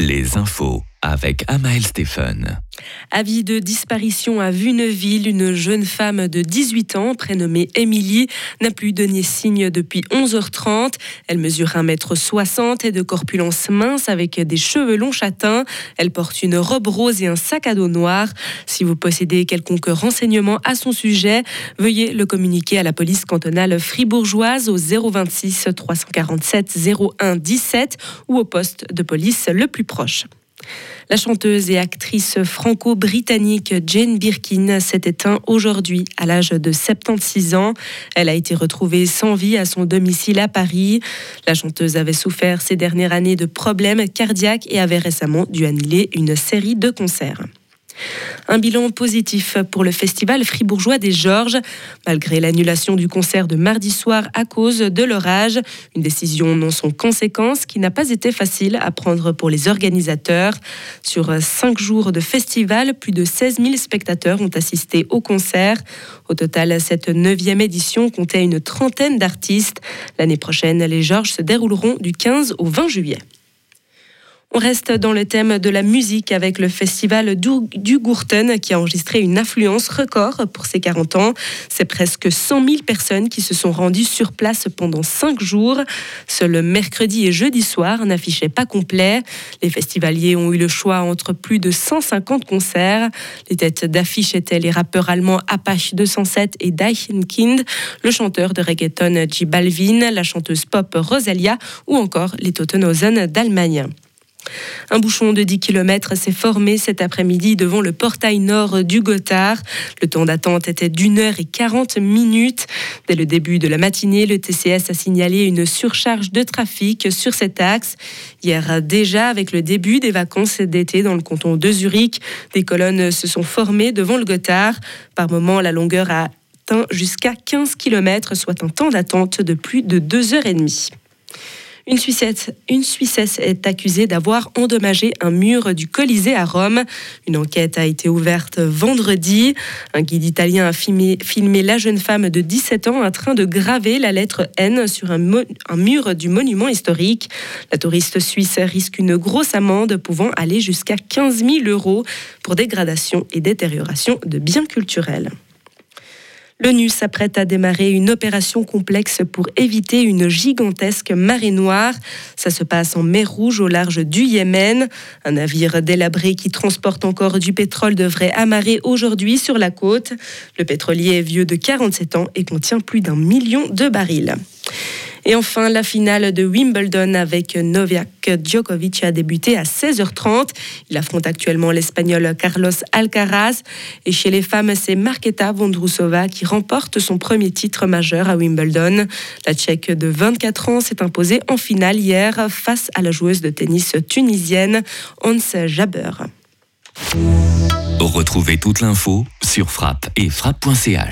les infos avec Amael Stéphane. Avis de disparition à Vuneville, une jeune femme de 18 ans, prénommée Émilie, n'a plus donné signe depuis 11h30. Elle mesure 1m60 et de corpulence mince avec des cheveux longs châtains. Elle porte une robe rose et un sac à dos noir. Si vous possédez quelconque renseignement à son sujet, veuillez le communiquer à la police cantonale fribourgeoise au 026 347 01 17 ou au poste de police le plus proche. La chanteuse et actrice franco-britannique Jane Birkin s'est éteinte aujourd'hui à l'âge de 76 ans. Elle a été retrouvée sans vie à son domicile à Paris. La chanteuse avait souffert ces dernières années de problèmes cardiaques et avait récemment dû annuler une série de concerts. Un bilan positif pour le festival fribourgeois des Georges, malgré l'annulation du concert de mardi soir à cause de l'orage. Une décision non sans conséquence qui n'a pas été facile à prendre pour les organisateurs. Sur cinq jours de festival, plus de 16 000 spectateurs ont assisté au concert. Au total, cette neuvième édition comptait une trentaine d'artistes. L'année prochaine, les Georges se dérouleront du 15 au 20 juillet. On reste dans le thème de la musique avec le festival du Gourten qui a enregistré une affluence record pour ses 40 ans. C'est presque 100 000 personnes qui se sont rendues sur place pendant 5 jours. Seul mercredi et jeudi soir n'affichaient pas complet. Les festivaliers ont eu le choix entre plus de 150 concerts. Les têtes d'affiche étaient les rappeurs allemands Apache 207 et Kind, le chanteur de reggaeton J Balvin, la chanteuse pop Rosalia ou encore les Totenhausen d'Allemagne. Un bouchon de 10 km s'est formé cet après-midi devant le portail nord du Gothard. Le temps d'attente était d'une heure et 40 minutes. Dès le début de la matinée, le TCS a signalé une surcharge de trafic sur cet axe. Hier déjà, avec le début des vacances d'été dans le canton de Zurich, des colonnes se sont formées devant le Gothard. Par moment, la longueur a atteint jusqu'à 15 km, soit un temps d'attente de plus de 2 heures et demie. Une Suissesse, est accusée d'avoir endommagé un mur du Colisée à Rome. Une enquête a été ouverte vendredi. Un guide italien a filmé, la jeune femme de 17 ans en train de graver la lettre N sur un mur du monument historique. La touriste suisse risque une grosse amende pouvant aller jusqu'à 15 000 euros pour dégradation et détérioration de biens culturels. L'ONU s'apprête à démarrer une opération complexe pour éviter une gigantesque marée noire. Ça se passe en mer Rouge au large du Yémen. Un navire délabré qui transporte encore du pétrole devrait amarrer aujourd'hui sur la côte. Le pétrolier est vieux de 47 ans et contient plus d'un million de barils. Et enfin, la finale de Wimbledon avec Novak Djokovic a débuté à 16h30. Il affronte actuellement l'Espagnol Carlos Alcaraz. Et chez les femmes, c'est Marketa Vondrousova qui remporte son premier titre majeur à Wimbledon. La Tchèque de 24 ans s'est imposée en finale hier face à la joueuse de tennis tunisienne Hans Jaber. Retrouvez toute l'info sur frappe et frappe.ch.